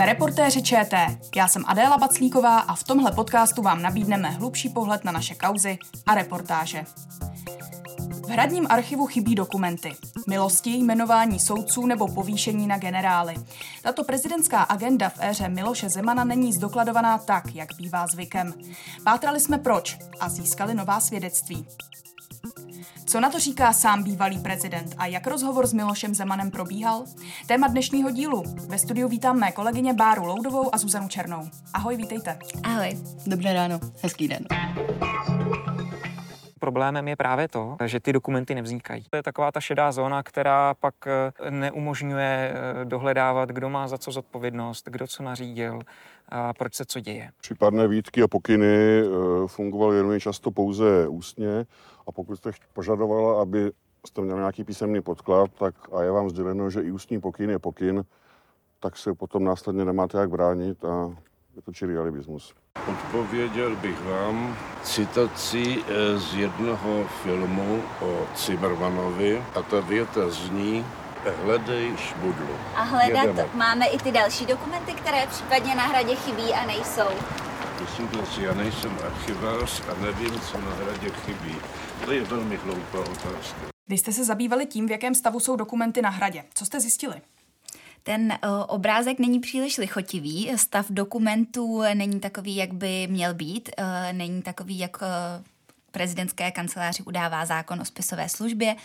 Jsme reportéři ČT. Já jsem Adéla Baclíková a v tomhle podcastu vám nabídneme hlubší pohled na naše kauzy a reportáže. V hradním archivu chybí dokumenty. Milosti, jmenování soudců nebo povýšení na generály. Tato prezidentská agenda v éře Miloše Zemana není zdokladovaná tak, jak bývá zvykem. Pátrali jsme proč a získali nová svědectví. Co na to říká sám bývalý prezident a jak rozhovor s Milošem Zemanem probíhal? Téma dnešního dílu. Ve studiu vítám mé kolegyně Báru Loudovou a Zuzanu Černou. Ahoj, vítejte. Ahoj. Dobré ráno, hezký den. Problémem je právě to, že ty dokumenty nevznikají. To je taková ta šedá zóna, která pak eh, neumožňuje eh, dohledávat, kdo má za co zodpovědnost, kdo co nařídil, a proč se co děje. Případné výtky a pokyny eh, fungovaly velmi často pouze ústně a pokud jste požadovala, aby jste měl nějaký písemný podklad, tak a je vám sděleno, že i ústní pokyn je pokyn, tak se potom následně nemáte jak bránit a je to čirý alibismus. Odpověděl bych vám citací eh, z jednoho filmu o Cimrmanovi a ta věta zní Hledej šmudlu. A hledat Jedeme. máme i ty další dokumenty, které případně na hradě chybí a nejsou. Prosím si, já nejsem archivář a nevím, co na hradě chybí. To je velmi hloupá otázka. Vy jste se zabývali tím, v jakém stavu jsou dokumenty na hradě. Co jste zjistili? Ten uh, obrázek není příliš lichotivý, stav dokumentů není takový, jak by měl být, uh, není takový, jak uh, prezidentské kanceláři udává zákon o spisové službě,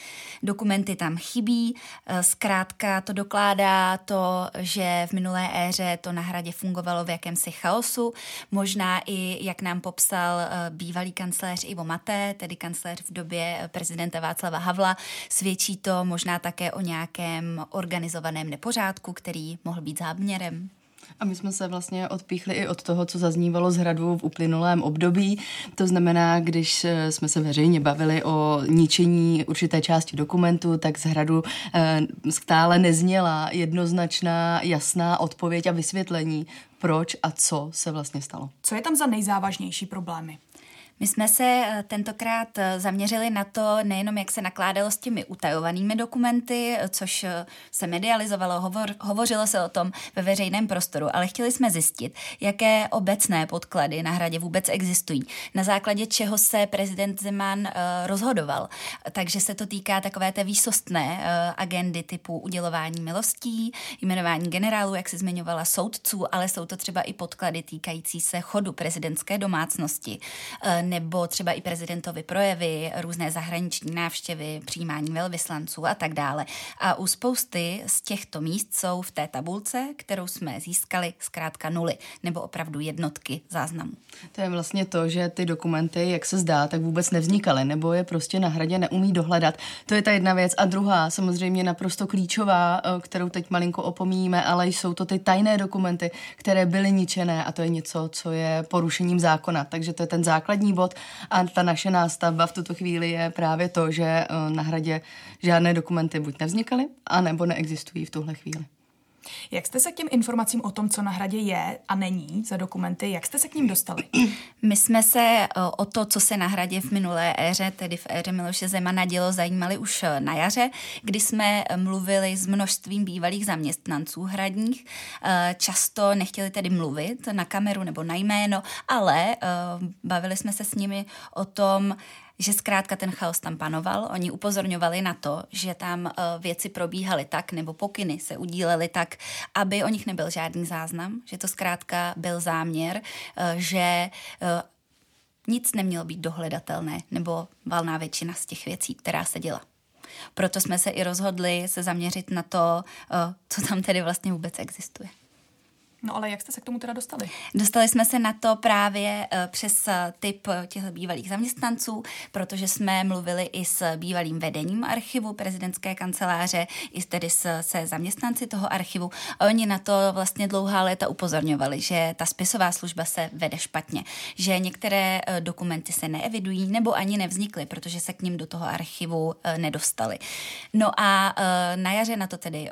dokumenty tam chybí, eh, zkrátka to dokládá to, že v minulé éře to na hradě fungovalo v jakémsi chaosu, možná i, jak nám popsal eh, bývalý kancléř Ivo Maté, tedy kancléř v době prezidenta Václava Havla, svědčí to možná také o nějakém organizovaném nepořádku, který mohl být záměrem. A my jsme se vlastně odpíchli i od toho, co zaznívalo z hradu v uplynulém období. To znamená, když eh, jsme se veřejně bavili o ničení určité části dokumentu, tak z hradu e, stále nezněla jednoznačná, jasná odpověď a vysvětlení, proč a co se vlastně stalo. Co je tam za nejzávažnější problémy? My jsme se eh, tentokrát eh, zaměřili na to, nejenom jak se nakládalo s těmi utajovanými dokumenty, eh, což se medializovalo, hovor, hovořilo se o tom ve veřejném prostoru, ale chtěli jsme zjistit, jaké obecné podklady na hradě vůbec existují, na základě čeho se prezident Zeman rozhodoval. Takže se to týká takové té výsostné agendy typu udělování milostí, jmenování generálů, jak se zmiňovala, soudců, ale jsou to třeba i podklady týkající se chodu prezidentské domácnosti, nebo třeba i prezidentovi projevy, různé zahraniční návštěvy, přijímání velvyslanců a tak dále. A u spousty z těchto míst jsou v té tabulce, kterou jsme získali, zkrátka nuly, nebo opravdu jednotky záznamů. To je vlastně to, že ty dokumenty, jak se zdá, tak vůbec nevznikaly, nebo je prostě na hradě neumí dohledat. To je ta jedna věc. A druhá, samozřejmě naprosto klíčová, eh, kterou teď malinko opomíjíme, ale jsou to ty tajné dokumenty, které byly ničené a to je něco, co je porušením zákona. Takže to je ten základní bod a ta naše nástavba v tuto chvíli je právě to, že eh, na hradě žádné dokumenty buď nevznikaly, anebo neexistují v tuhle chvíli. Jak jste se k těm informacím o tom, co na hradě je a není za dokumenty, jak jste se k ním dostali? My jsme se eh, o to, co se na hradě v minulé éře, tedy v éře Miloše Zemana dělo, zajímali už eh, na jaře, kdy jsme mluvili s množstvím bývalých zaměstnanců hradních. Často nechtěli tedy mluvit na kameru nebo na jméno, ale bavili jsme se s nimi o tom, že zkrátka ten chaos tam panoval. Oni upozorňovali na to, že tam uh, věci probíhaly tak, nebo pokyny se udílely tak, aby o nich nebyl žádný záznam, že to zkrátka byl záměr, uh, že uh, nic nemělo být dohledatelné, nebo valná většina z těch věcí, která se děla. Proto jsme se i rozhodli se zaměřit na to, co tam tedy vlastně vůbec existuje. No ale jak jste se k tomu teda dostali? Dostali jsme se na to právě uh, přes uh, typ těch bývalých zaměstnanců, protože jsme mluvili i s bývalým vedením archivu prezidentské kanceláře, i tedy s, se zaměstnanci toho archivu. A oni na to vlastně dlouhá léta upozorňovali, že ta spisová služba se vede špatně, že některé dokumenty se neevidují nebo ani nevznikly, protože se k ním do toho archivu nedostali. No a na jaře na to tedy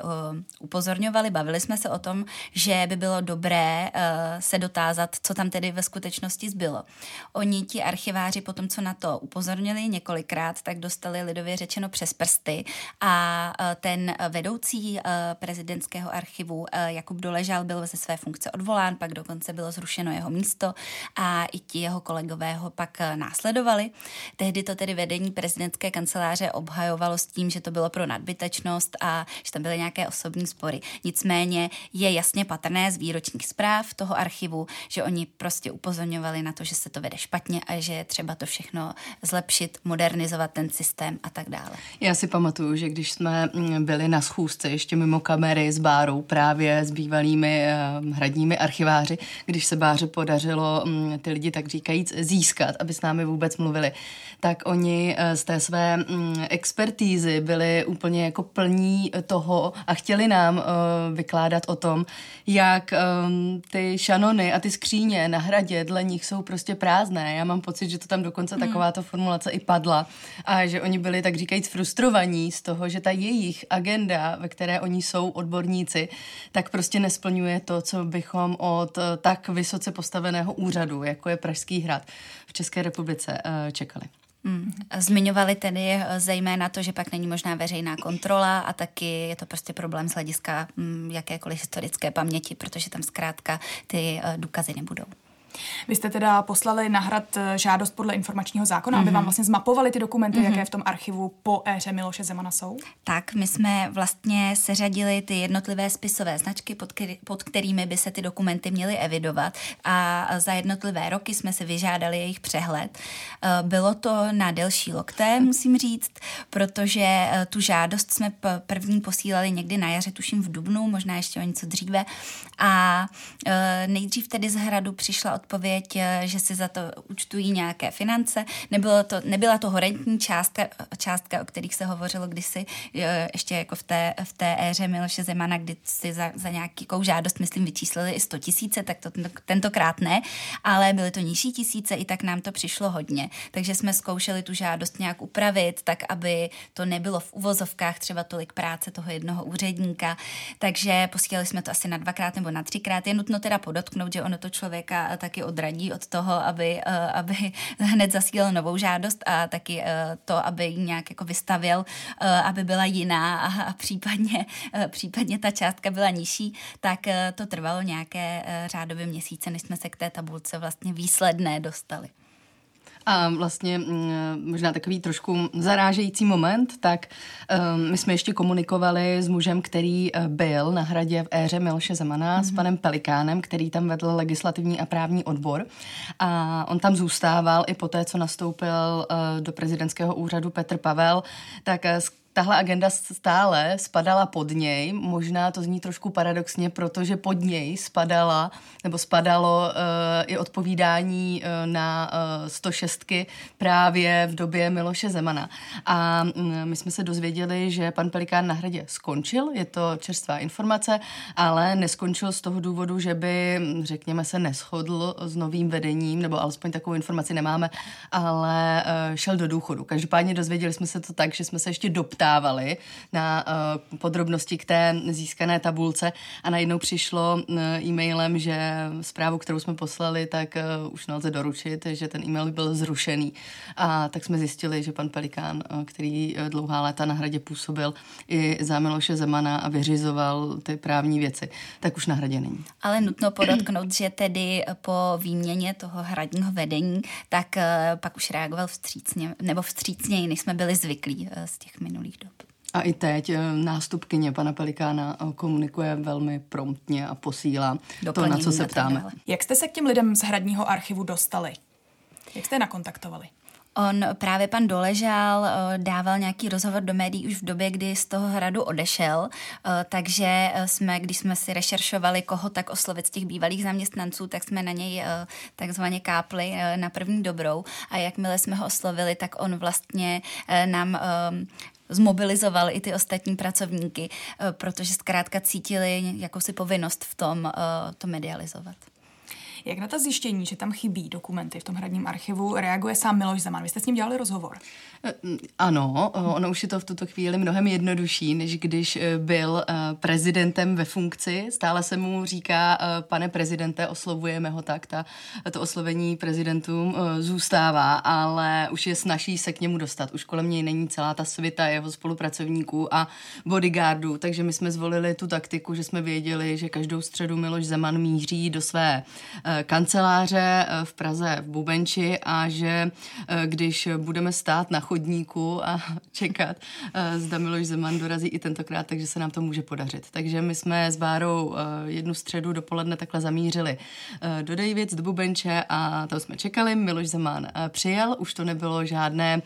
upozorňovali, bavili jsme se o tom, že by bylo dobré uh, se dotázat, co tam tedy ve skutečnosti zbylo. Oni, ti archiváři, po tom, co na to upozornili několikrát, tak dostali lidově řečeno přes prsty a uh, ten vedoucí uh, prezidentského archivu Jakub Doležal byl ze své funkce odvolán, pak dokonce bylo zrušeno jeho místo a i ti jeho kolegové ho pak následovali. Tehdy to tedy vedení prezidentské kanceláře obhajovalo s tím, že to bylo pro nadbytečnost a že tam byly nějaké osobní spory. Nicméně je jasně patrné z výročních zpráv toho archivu, že oni prostě upozorňovali na to, že se to vede špatně a že je třeba to všechno zlepšit, modernizovat ten systém a tak dále. Já si pamatuju, že když jsme mm, byli na schůzce ještě mimo kamery s Bárou, právě s bývalými uh, hradními archiváři, když se Báře podařilo um, ty lidi tak říkajíc získat, aby s námi vůbec mluvili, tak oni uh, z té své um, expertízy byli úplně jako plní toho a chtěli nám uh, vykládat o tom, jak um, ty šanony a ty skříně na hradě dle nich jsou prostě prázdné. Já mám pocit, že to tam dokonce hmm. takováto formulace i padla a že oni byli tak říkajíc frustrovaní z toho, že ta jejich agenda, ve které oni jsou odborníci, tak prostě nesplňuje to, co bychom od uh, tak vysoce postaveného úřadu, jako je Pražský hrad v České republice, uh, čekali. Hmm. Zmiňovali tedy eh, zejména to, že pak není možná veřejná kontrola a taky je to prostě problém z hlediska mm, jakékoliv historické paměti, protože tam zkrátka ty eh, důkazy nebudou. Vy jste teda poslali na hrad eh, žádost podle informačního zákona, mm-hmm. aby vám mhm. vlastně zmapovali ty dokumenty, mm-hmm. jaké v tom archivu po éře Miloše Zemana jsou? Tak, my jsme vlastně seřadili ty jednotlivé spisové značky, pod, který, pod kterými by se ty dokumenty měly evidovat a za jednotlivé roky jsme se vyžádali jejich přehled. Eh, bylo to na delší lokté, musím říct, protože eh, tu žádost jsme první posílali někdy na jaře, tuším v Dubnu, možná ještě o něco dříve a nejdřív tedy z hradu přišla odpověď, eh, že si za to účtují nějaké finance. Nebylo to, nebyla to horentní částka, částka, o kterých se hovořilo kdysi eh, ještě jako v té, v té éře Miloše Zemana, kdy si za, za nějakou žádost, myslím, vyčíslili i 100 tisíce, tak to tentokrát ne, ale byly to nižší tisíce, i tak nám to přišlo hodně. Takže jsme zkoušeli tu žádost nějak upravit, tak aby to nebylo v uvozovkách třeba tolik práce toho jednoho úředníka. Takže posílali jsme to asi na dvakrát nebo na třikrát. Je nutno teda podotknout, že ono to člověka tak taky odradí od toho, aby, uh, aby hned zasílal novou žádost a taky uh, to, aby ji nějak jako vystavil, uh, aby byla jiná a, případně, případně ta částka byla nižší, tak to trvalo nějaké řádově měsíce, než jsme se k té tabulce vlastně výsledné dostali. A vlastně mm, možná takový trošku zarážející moment, tak um, my jsme ještě komunikovali s mužem, který eh, byl na hradě v éře Miloše Zemana, mm-hmm. s mhm. panem Pelikánem, který tam vedl legislativní a právní odbor. A on tam zůstával i poté, co nastoupil uh, do prezidentského úřadu Petr Pavel, tak uh, tahle agenda stále spadala pod něj. Možná to zní trošku paradoxně, protože pod něj spadala, nebo spadalo uh, i odpovídání uh, na uh, 106 právě v době Miloše Zemana. A um, my jsme se dozvěděli, že pan Pelikán na hradě skončil, je to čerstvá informace, ale neskončil z toho důvodu, že by, řekněme, se neschodl s novým vedením, nebo alespoň takovou informaci nemáme, ale uh, šel do důchodu. Každopádně dozvěděli jsme se to tak, že jsme se ještě doptali ptávali na uh, podrobnosti k té získané tabulce a najednou přišlo uh, e-mailem, že zprávu, kterou jsme poslali, tak uh, už nelze doručit, že ten e-mail byl zrušený. A tak jsme zjistili, že pan Pelikán, uh, který uh, dlouhá léta na hradě působil i za Miloše Zemana a vyřizoval ty právní věci, tak už na hradě není. Ale nutno podotknout, že tedy po výměně toho hradního vedení, tak uh, pak už reagoval vstřícně, nebo vstřícněji, než jsme byli zvyklí uh, z těch minulých minulých dob. A i teď eh, nástupkyně pana Pelikána eh, komunikuje velmi promptně a posílá Doplnění to, na co se ptáme. Jak jste se k těm lidem z hradního archivu dostali? Jak jste je nakontaktovali? On právě pan Doležal eh, dával nějaký rozhovor do médií už v době, kdy z toho hradu odešel, takže jsme, když jsme si rešeršovali, koho tak oslovit z těch bývalých zaměstnanců, tak jsme na něj takzvaně kápli na první dobrou a jakmile jsme ho oslovili, tak on vlastně nám zmobilizoval i ty ostatní pracovníky, eh, protože zkrátka cítili jakousi povinnost v tom eh, to medializovat. Jak na ta zjištění, že tam chybí dokumenty v tom hradním archivu, reaguje sám Miloš Zeman? Vy jste s ním dělali rozhovor. Eh, ano, ono už je to v tuto chvíli mnohem jednodušší, než když eh, byl eh, prezidentem ve funkci. Stále se mu říká, pane prezidente, oslovujeme ho tak, ta, to oslovení prezidentům zůstává, ale už je snaží se k němu dostat. Už kolem něj není celá ta svita jeho spolupracovníků a bodyguardů, takže my jsme zvolili tu taktiku, že jsme věděli, že každou středu Miloš Zeman míří do své kanceláře v Praze v Bubenči a že když budeme stát na chodníku a čekat, eh, zda Miloš Zeman dorazí i tentokrát, takže se nám to může podařit. Takže my jsme s Bárou eh, jednu středu dopoledne takhle zamířili eh, do Davids, do Bubenče a tam jsme čekali. Miloš Zeman přijel, už to nebylo žádné,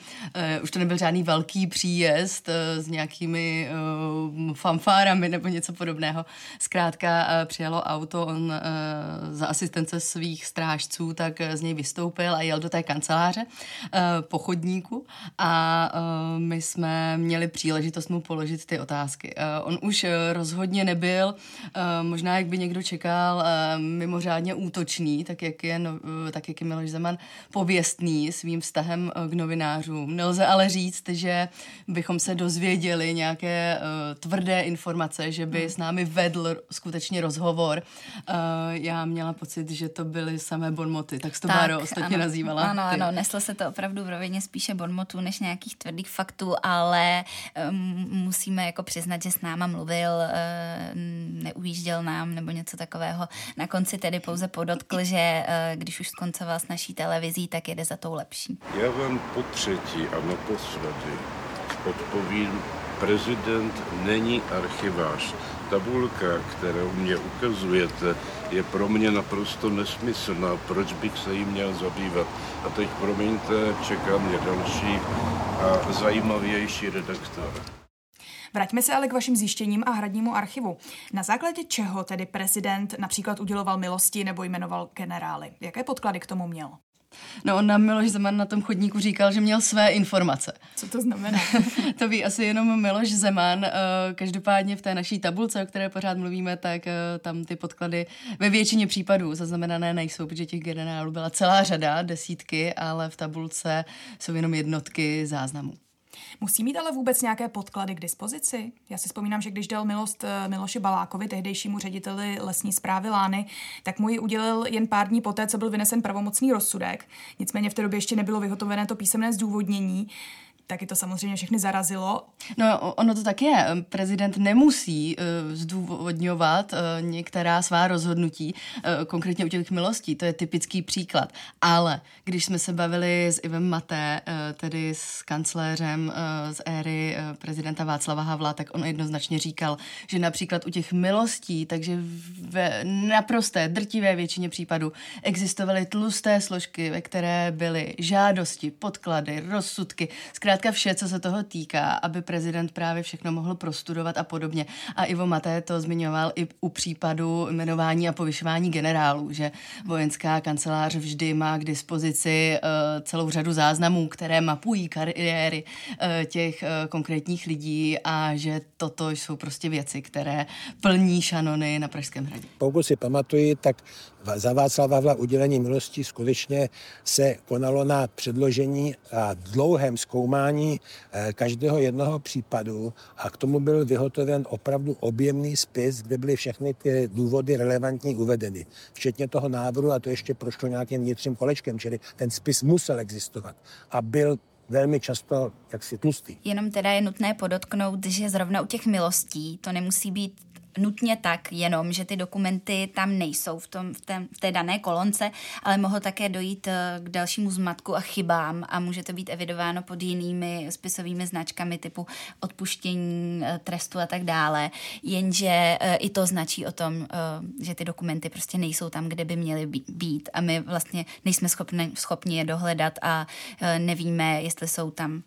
už to nebyl žádný velký příjezd s nějakými fanfárami nebo něco podobného. Zkrátka přijelo auto, on za asistence svých strážců, tak z něj vystoupil a jel do té kanceláře po chodníku a uh, my jsme měli příležitost mu položit ty otázky. Uh, on už rozhodně nebyl, možná jak by někdo čekal, mimořádně útočný, tak jak je, no, tak jak je Miloš Zeman pověstný svým vztahem k novinářům. Nelze ale říct, že bychom se dozvěděli nějaké tvrdé informace, že by hmm. s námi vedl skutečně rozhovor. Já měla pocit, že to byly samé bonmoty, tak to Báro ostatně ano, nazývala. Ano, ty. ano, neslo se to opravdu v rovině spíše bonmotů, než nějakých tvrdých faktů, ale um, musíme jako přiznat, že s náma mluvil, uh, neujížděl nám nebo něco takového. Na konci tedy pouze podotkl, že uh, když už skoncoval s naší televizí, tak jede za tou lepší. Já vám po třetí a naposledy odpovím, prezident není archivář tabulka, kterou mě ukazujete, je pro mě naprosto nesmyslná. Proč bych se jí měl zabývat? A teď, promiňte, čeká mě další a zajímavější redaktor. Vraťme se ale k vašim zjištěním a hradnímu archivu. Na základě čeho tedy prezident například uděloval milosti nebo jmenoval generály? Jaké podklady k tomu měl? No on nám Miloš Zeman na tom chodníku říkal, že měl své informace. Co to znamená? to ví asi jenom Miloš Zeman. Eh, každopádně v té naší tabulce, o které pořád mluvíme, tak eh, tam ty podklady ve většině případů zaznamenané nejsou, protože těch generálů byla celá řada, desítky, ale v tabulce jsou jenom jednotky záznamů. Musí mít ale vůbec nějaké podklady k dispozici? Já si vzpomínám, že když dal milost eh, Miloši Balákovi, tehdejšímu řediteli lesní zprávy Lány, tak mu ji udělil jen pár dní poté, co byl vynesen pravomocný rozsudek. Nicméně v té době ještě nebylo vyhotovené to písemné zdůvodnění taky to samozřejmě všechny zarazilo. No, ono to tak je. Prezident nemusí uh, zdůvodňovat uh, některá svá rozhodnutí, uh, konkrétně u těch milostí, to je typický příklad. Ale když jsme se bavili s Ivem Maté, uh, tedy s kancléřem uh, z éry uh, prezidenta Václava Havla, tak on jednoznačně říkal, že například u těch milostí, takže ve naprosté, drtivé většině případů existovaly tlusté složky, ve které byly žádosti, podklady, rozsudky, zkrátka zkrátka vše, co se toho týká, aby prezident právě všechno mohl prostudovat a podobně. A Ivo Maté to zmiňoval i u případu jmenování a povyšování generálů, že vojenská kancelář vždy má k dispozici uh, celou řadu záznamů, které mapují kariéry uh, těch uh, konkrétních lidí a že toto jsou prostě věci, které plní šanony na Pražském hradě. Pokud si pamatuji, tak za Václava Havla udělení milosti skutečně se konalo na předložení a dlouhém zkoumání eh, každého jednoho případu a k tomu byl vyhotoven opravdu objemný spis, kde byly všechny ty důvody relevantní uvedeny, včetně toho návrhu a to ještě prošlo nějakým vnitřním kolečkem, čili ten spis musel existovat a byl velmi často jaksi tlustý. Jenom teda je nutné podotknout, že zrovna u těch milostí to nemusí být nutně tak jenom, že ty dokumenty tam nejsou v, tom, v, té, v té dané kolonce, ale mohlo také dojít eh, k dalšímu zmatku a chybám a může to být evidováno pod jinými spisovými značkami typu odpuštění eh, trestu a tak dále. Jenže eh, i to značí o tom, že ty dokumenty prostě nejsou tam, kde by měly být a my vlastně nejsme schopni, schopni je dohledat a nevíme, jestli jsou tam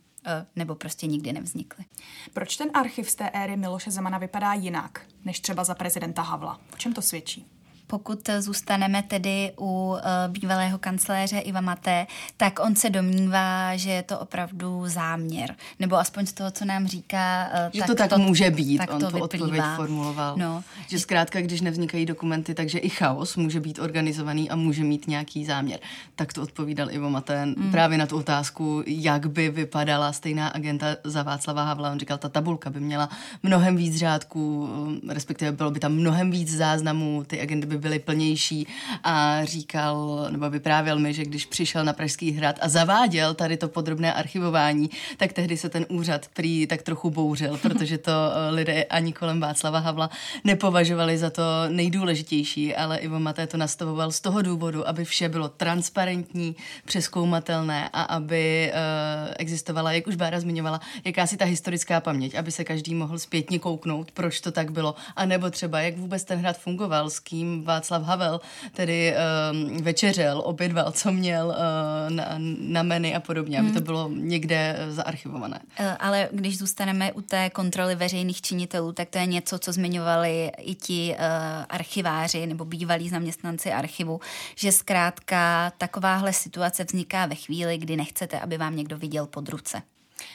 nebo prostě nikdy nevznikly. Proč ten archiv z té éry Miloše Zemana vypadá jinak, než třeba za prezidenta Havla? O čem to svědčí? Pokud zůstaneme tedy u uh, bývalého kancléře Iva Maté, tak on se domnívá, že je to opravdu záměr. Nebo aspoň z toho, co nám říká. Uh, že tak to tak to, může být, tak on to, to odpověď formuloval. No. Že zkrátka, když nevznikají dokumenty, takže i chaos může být organizovaný a může mít nějaký záměr. Tak to odpovídal Ivo Maté mm. právě na tu otázku, jak by vypadala stejná agenta za Václava Havla. On říkal, ta tabulka by měla mnohem víc řádků, respektive bylo by tam mnohem víc záznamů, ty agendy by byly plnější a říkal, nebo vyprávěl mi, že když přišel na Pražský hrad a zaváděl tady to podrobné archivování, tak tehdy se ten úřad prý tak trochu bouřil, protože to eh, lidé ani kolem Václava Havla nepovažovali za to nejdůležitější, ale Ivo Maté to nastavoval z toho důvodu, aby vše bylo transparentní, přeskoumatelné a aby uh, existovala, jak už Bára zmiňovala, jakási ta historická paměť, aby se každý mohl zpětně kouknout, proč to tak bylo, a nebo třeba jak vůbec ten hrad fungoval, s kým Václav Havel tedy uh, večeřel, obědval, co měl uh, na, na menu a podobně, aby to hmm. bylo někde zaarchivované. Ale když zůstaneme u té kontroly veřejných činitelů, tak to je něco, co zmiňovali i ti uh, archiváři nebo bývalí zaměstnanci archivu, že zkrátka takováhle situace vzniká ve chvíli, kdy nechcete, aby vám někdo viděl pod ruce.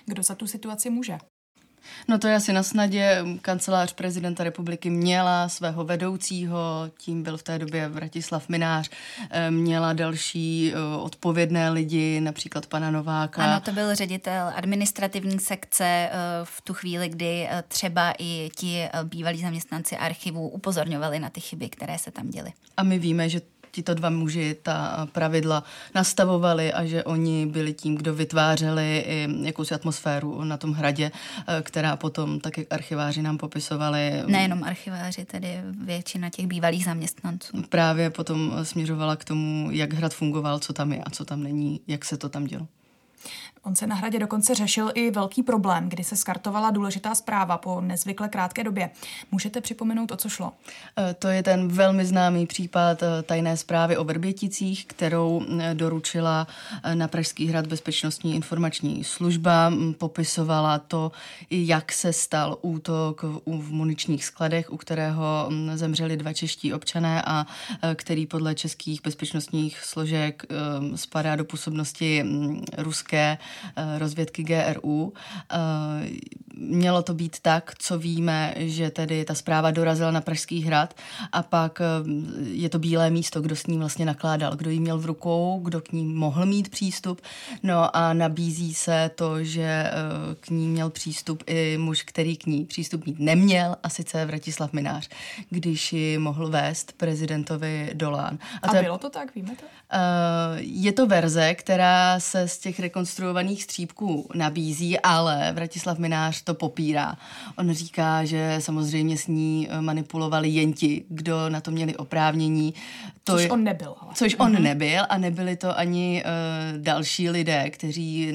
Kdo za tu situaci může? No to je asi na snadě. Kancelář prezidenta republiky měla svého vedoucího, tím byl v té době Vratislav Minář, eh, měla další eh, odpovědné lidi, například pana Nováka. Ano, to byl ředitel administrativní sekce eh, v tu chvíli, kdy třeba i ti bývalí zaměstnanci archivu upozorňovali na ty chyby, které se tam děly. A my víme, že tito dva muži ta pravidla nastavovali a že oni byli tím, kdo vytvářeli i jakousi atmosféru na tom hradě, eh, která potom, tak jak archiváři nám popisovali... Nejenom archiváři, tedy většina těch bývalých zaměstnanců. Právě potom směřovala k tomu, jak hrad fungoval, co tam je a co tam není, jak se to tam dělo. On se na hradě dokonce řešil i velký problém, kdy se skartovala důležitá zpráva po nezvykle krátké době. Můžete připomenout, o co šlo? E, to je ten velmi známý případ e, tajné zprávy o Vrběticích, kterou e, doručila na Pražský hrad Bezpečnostní informační služba. Popisovala to, jak se stal útok v muničních skladech, u kterého zemřeli dva čeští občané a který podle českých bezpečnostních složek spadá do působnosti ruské rozvědky GRU. Eh, mělo to být tak, co víme, že tedy ta zpráva dorazila na Pražský hrad a pak eh, je to bílé místo, kdo s ní vlastně nakládal, kdo ji měl v rukou, kdo k ní mohl mít přístup. No a nabízí se to, že k ní měl přístup i muž, který k ní přístup mít neměl, a sice Vratislav Minář, když ji mohl vést prezidentovi Dolán. A, to a bylo je, to tak, víme to? Je to verze, která se z těch rekonstruovaných takzvaných střípků nabízí, ale Vratislav Minář to popírá. On říká, že samozřejmě s ní eh, manipulovali jen ti, kdo na to měli oprávnění. To což je, on nebyl. Ale. Což on mm-hmm. nebyl a nebyli to ani uh, další lidé, kteří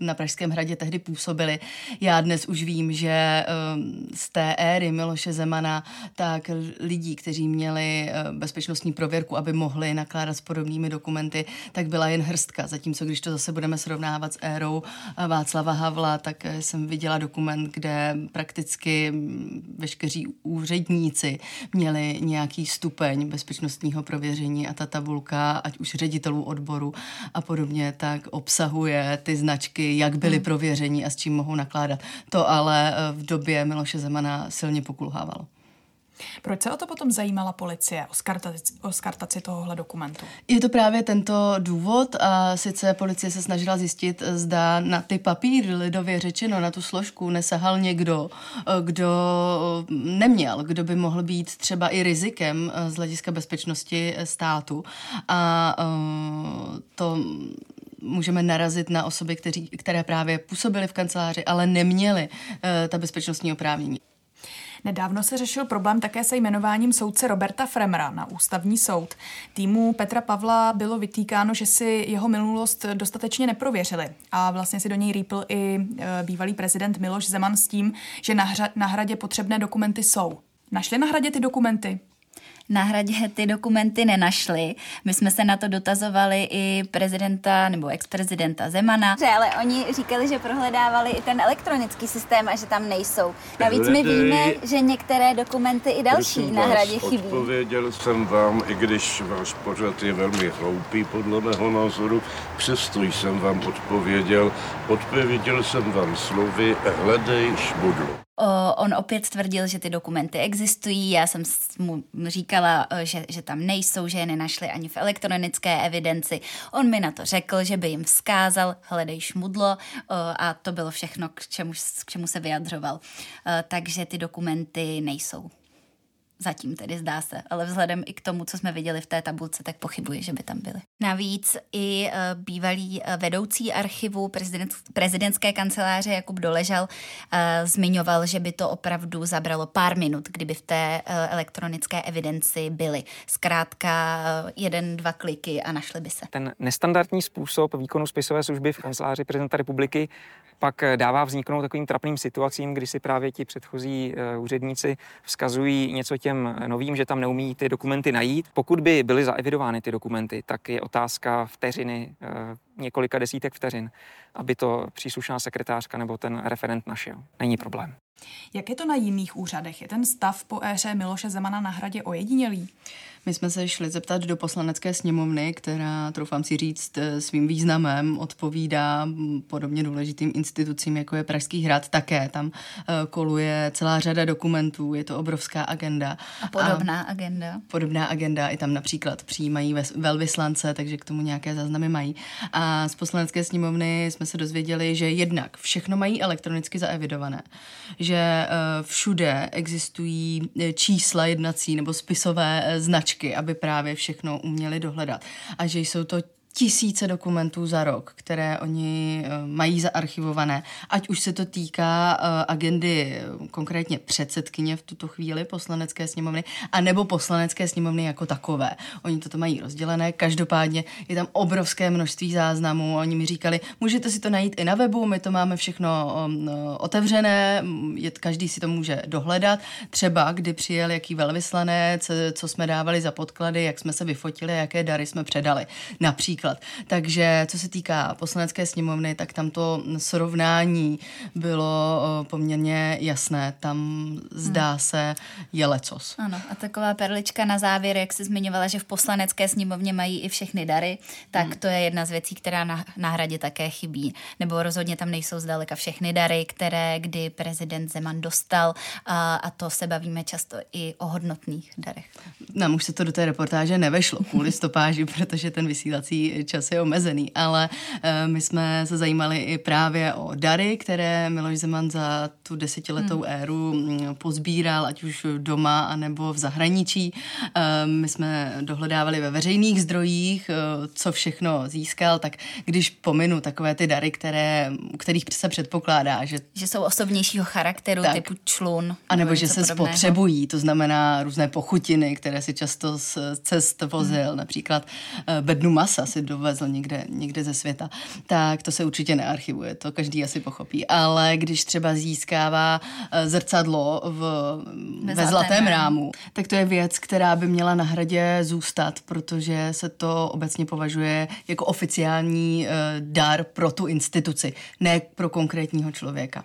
na Pražském hradě tehdy působili. Já dnes už vím, že uh, z té éry Miloše Zemana, tak lidí, kteří měli uh, bezpečnostní prověrku, aby mohli nakládat s podobnými dokumenty, tak byla jen hrstka. Zatímco když to zase budeme srovnávat s érou Václava Havla, tak jsem viděla dokument, kde prakticky veškeří úředníci měli nějaký stupeň bezpečnostního prověření a ta tabulka, ať už ředitelů odboru a podobně, tak obsahuje ty značky, jak byly hmm. prověření a s čím mohou nakládat. To ale v době Miloše Zemana silně pokulhávalo. Proč se o to potom zajímala policie, o skartaci, o skartaci tohohle dokumentu? Je to právě tento důvod a sice policie se snažila zjistit, zda na ty papíry, lidově řečeno, na tu složku nesahal někdo, kdo neměl, kdo by mohl být třeba i rizikem z hlediska bezpečnosti státu. A to můžeme narazit na osoby, kteří, které právě působily v kanceláři, ale neměly ta bezpečnostní oprávnění. Nedávno se řešil problém také se jmenováním soudce Roberta Fremra na ústavní soud. Týmu Petra Pavla bylo vytýkáno, že si jeho minulost dostatečně neprověřili a vlastně si do něj rýpl i e, bývalý prezident Miloš Zeman s tím, že na, hra, na hradě potřebné dokumenty jsou. Našli na hradě ty dokumenty? Na hradě ty dokumenty nenašli. My jsme se na to dotazovali i prezidenta nebo ex-prezidenta Zemana. Ale oni říkali, že prohledávali i ten elektronický systém a že tam nejsou. Navíc my víme, že některé dokumenty i další na hradě chybí. Odpověděl jsem vám, i když váš pořad je velmi hloupý podle mého názoru, přesto jsem vám odpověděl. Odpověděl jsem vám slovy hledej šmudlu. On opět tvrdil, že ty dokumenty existují. Já jsem mu říkala, že, že tam nejsou, že je nenašli ani v elektronické evidenci. On mi na to řekl, že by jim vzkázal, hledej šmudlo a to bylo všechno, k čemu, k čemu se vyjadřoval. Takže ty dokumenty nejsou. Zatím tedy zdá se, ale vzhledem i k tomu, co jsme viděli v té tabulce, tak pochybuji, že by tam byly. Navíc i uh, bývalý uh, vedoucí archivu prezident, prezidentské kanceláře Jakub Doležal uh, zmiňoval, že by to opravdu zabralo pár minut, kdyby v té elektronické evidenci byly. Zkrátka jeden, dva kliky a našli by se. Ten nestandardní způsob výkonu spisové služby v kanceláři prezidenta republiky pak dává vzniknout takovým trapným situacím, kdy si právě ti předchozí uh, úředníci vzkazují něco těm těm novým, že tam neumí ty dokumenty najít. Pokud by byly zaevidovány ty dokumenty, tak je otázka vteřiny, eh, několika desítek vteřin, aby to příslušná sekretářka nebo ten referent našel. Není problém. Jak je to na jiných úřadech? Je ten stav po éře Miloše Zemana na hradě ojedinělý? My jsme se šli zeptat do poslanecké sněmovny, která, troufám si říct, eh, svým významem odpovídá podobně důležitým institucím, jako je Pražský hrad, také. Tam eh, koluje celá řada dokumentů, je to obrovská agenda. A podobná a agenda. Podobná agenda, i tam například přijímají velvyslance, takže k tomu nějaké záznamy mají. A z poslanecké sněmovny jsme se dozvěděli, že jednak všechno mají elektronicky zaevidované, že eh, všude existují čísla jednací nebo spisové značky, knížky, aby právě všechno uměli dohledat. A že jsou to tisíce dokumentů za rok, které oni eh, mají zaarchivované. Ať už se to týká eh, agendy eh, konkrétně předsedkyně v tuto chvíli poslanecké sněmovny, anebo poslanecké sněmovny jako takové. Oni toto mají rozdělené, každopádně je tam obrovské množství záznamů. Oni mi říkali, můžete si to najít i na webu, my to máme všechno um, otevřené, je, každý si to může dohledat. Třeba kdy přijel jaký velvyslanec, co jsme dávali za podklady, jak jsme se vyfotili, jaké dary jsme předali. Například například. Takže co se týká poslanecké sněmovny, tak tam to srovnání bylo poměrně jasné. Tam zdá hmm. se je lecos. Ano, a taková perlička na závěr, jak se zmiňovala, že v poslanecké sněmovně mají i všechny dary, tak hmm. to je jedna z věcí, která na, na hradě také chybí. Nebo rozhodně tam nejsou zdaleka všechny dary, které kdy prezident Zeman dostal a, a to se bavíme často i o hodnotných darech. Nám už se to do té reportáže nevešlo kvůli stopáži, protože ten vysílací čas je omezený, ale uh, my jsme se zajímali i právě o dary, které Miloš Zeman za tu desetiletou hmm. éru mm, pozbíral, ať už doma, anebo v zahraničí. Uh, my jsme dohledávali ve veřejných zdrojích, uh, co všechno získal, tak když pominu takové ty dary, které, kterých se předpokládá, že... Že jsou osobnějšího charakteru, tak, typu člun. A nebo že se podobného. spotřebují, to znamená různé pochutiny, které si často z cest vozil, hmm. například bednu masa si dovezl někde, někde ze světa, tak to se určitě nearchivuje, to každý asi pochopí. Ale když třeba získává eh, zrcadlo v, ve, ve zlatém rámu, tak to je věc, která by měla na hradě zůstat, protože se to obecně považuje jako oficiální eh, dar pro tu instituci, ne pro konkrétního člověka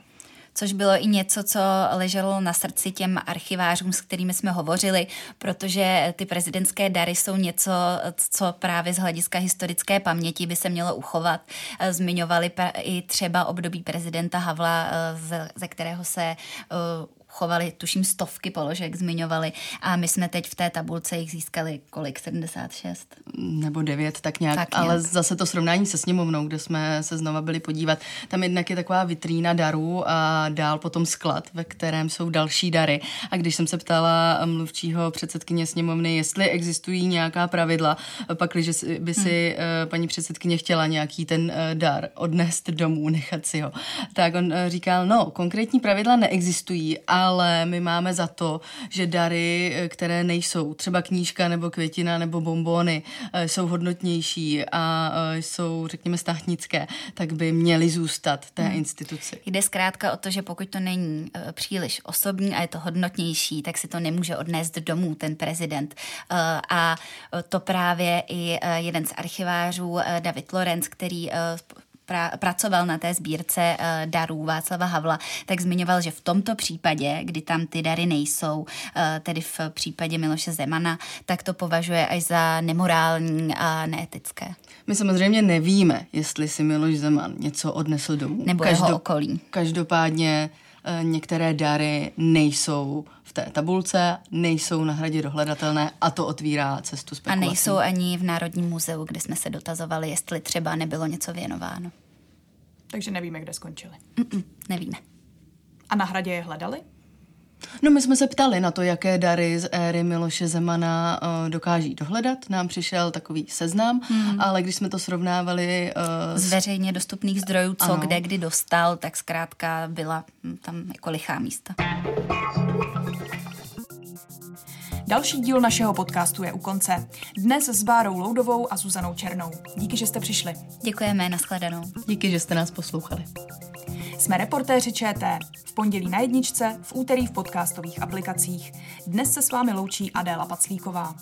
což bylo i něco, co leželo na srdci těm archivářům, s kterými jsme hovořili, protože ty prezidentské dary jsou něco, co právě z hlediska historické paměti by se mělo uchovat. Zmiňovali i třeba období prezidenta Havla, ze kterého se eh, chovali, tuším, stovky položek zmiňovali a my jsme teď v té tabulce jich získali kolik? 76? Nebo 9, tak nějak. Tak nějak. Ale zase to srovnání se sněmovnou, kde jsme se znova byli podívat, tam jednak je taková vitrína darů a dál potom sklad, ve kterém jsou další dary. A když jsem se ptala mluvčího předsedkyně sněmovny, jestli existují nějaká pravidla, pak, když by si hmm. paní předsedkyně chtěla nějaký ten eh, dar odnést domů, nechat si ho, tak on eh, říkal, no, konkrétní pravidla neexistují, a ale my máme za to, že dary, eh, které nejsou, třeba knížka nebo květina nebo bombony, eh, jsou hodnotnější a jsou, řekněme, státnické, tak by měly zůstat té hmm. instituci. Jde zkrátka o to, že pokud to není příliš osobní a je to hodnotnější, tak si to nemůže odnést domů ten prezident. A to právě i jeden z archivářů, David Lorenz, který pra, pracoval na té sbírce uh, darů Václava Havla, tak zmiňoval, že v tomto případě, kdy tam ty dary nejsou, uh, tedy v případě Miloše Zemana, tak to považuje až za nemorální a neetické. My samozřejmě nevíme, jestli si Miloš Zeman něco odnesl domů. Nebo Každo, jeho okolí. Každopádně uh, některé dary nejsou v té tabulce, nejsou na hradě dohledatelné a to otvírá cestu spekulacím. A nejsou ani v Národním muzeu, kde jsme se dotazovali, jestli třeba nebylo něco věnováno. Takže nevíme, kde skončili. Mm-mm, nevíme. A na hradě je hledali? No my jsme se ptali na to, jaké dary z éry Miloše Zemana uh, dokáží dohledat. Nám přišel takový seznam, hmm. ale když jsme to srovnávali... Uh, z veřejně dostupných zdrojů, co ano. kde kdy dostal, tak zkrátka byla hm, tam jako lichá místa. Další díl našeho podcastu je u konce. Dnes s Bárou Loudovou a Zuzanou Černou. Díky, že jste přišli. Děkujeme, nashledanou. Díky, že jste nás poslouchali. Jsme reportéři ČT. V pondělí na jedničce, v úterý v podcastových aplikacích. Dnes se s vámi loučí Adéla Paclíková.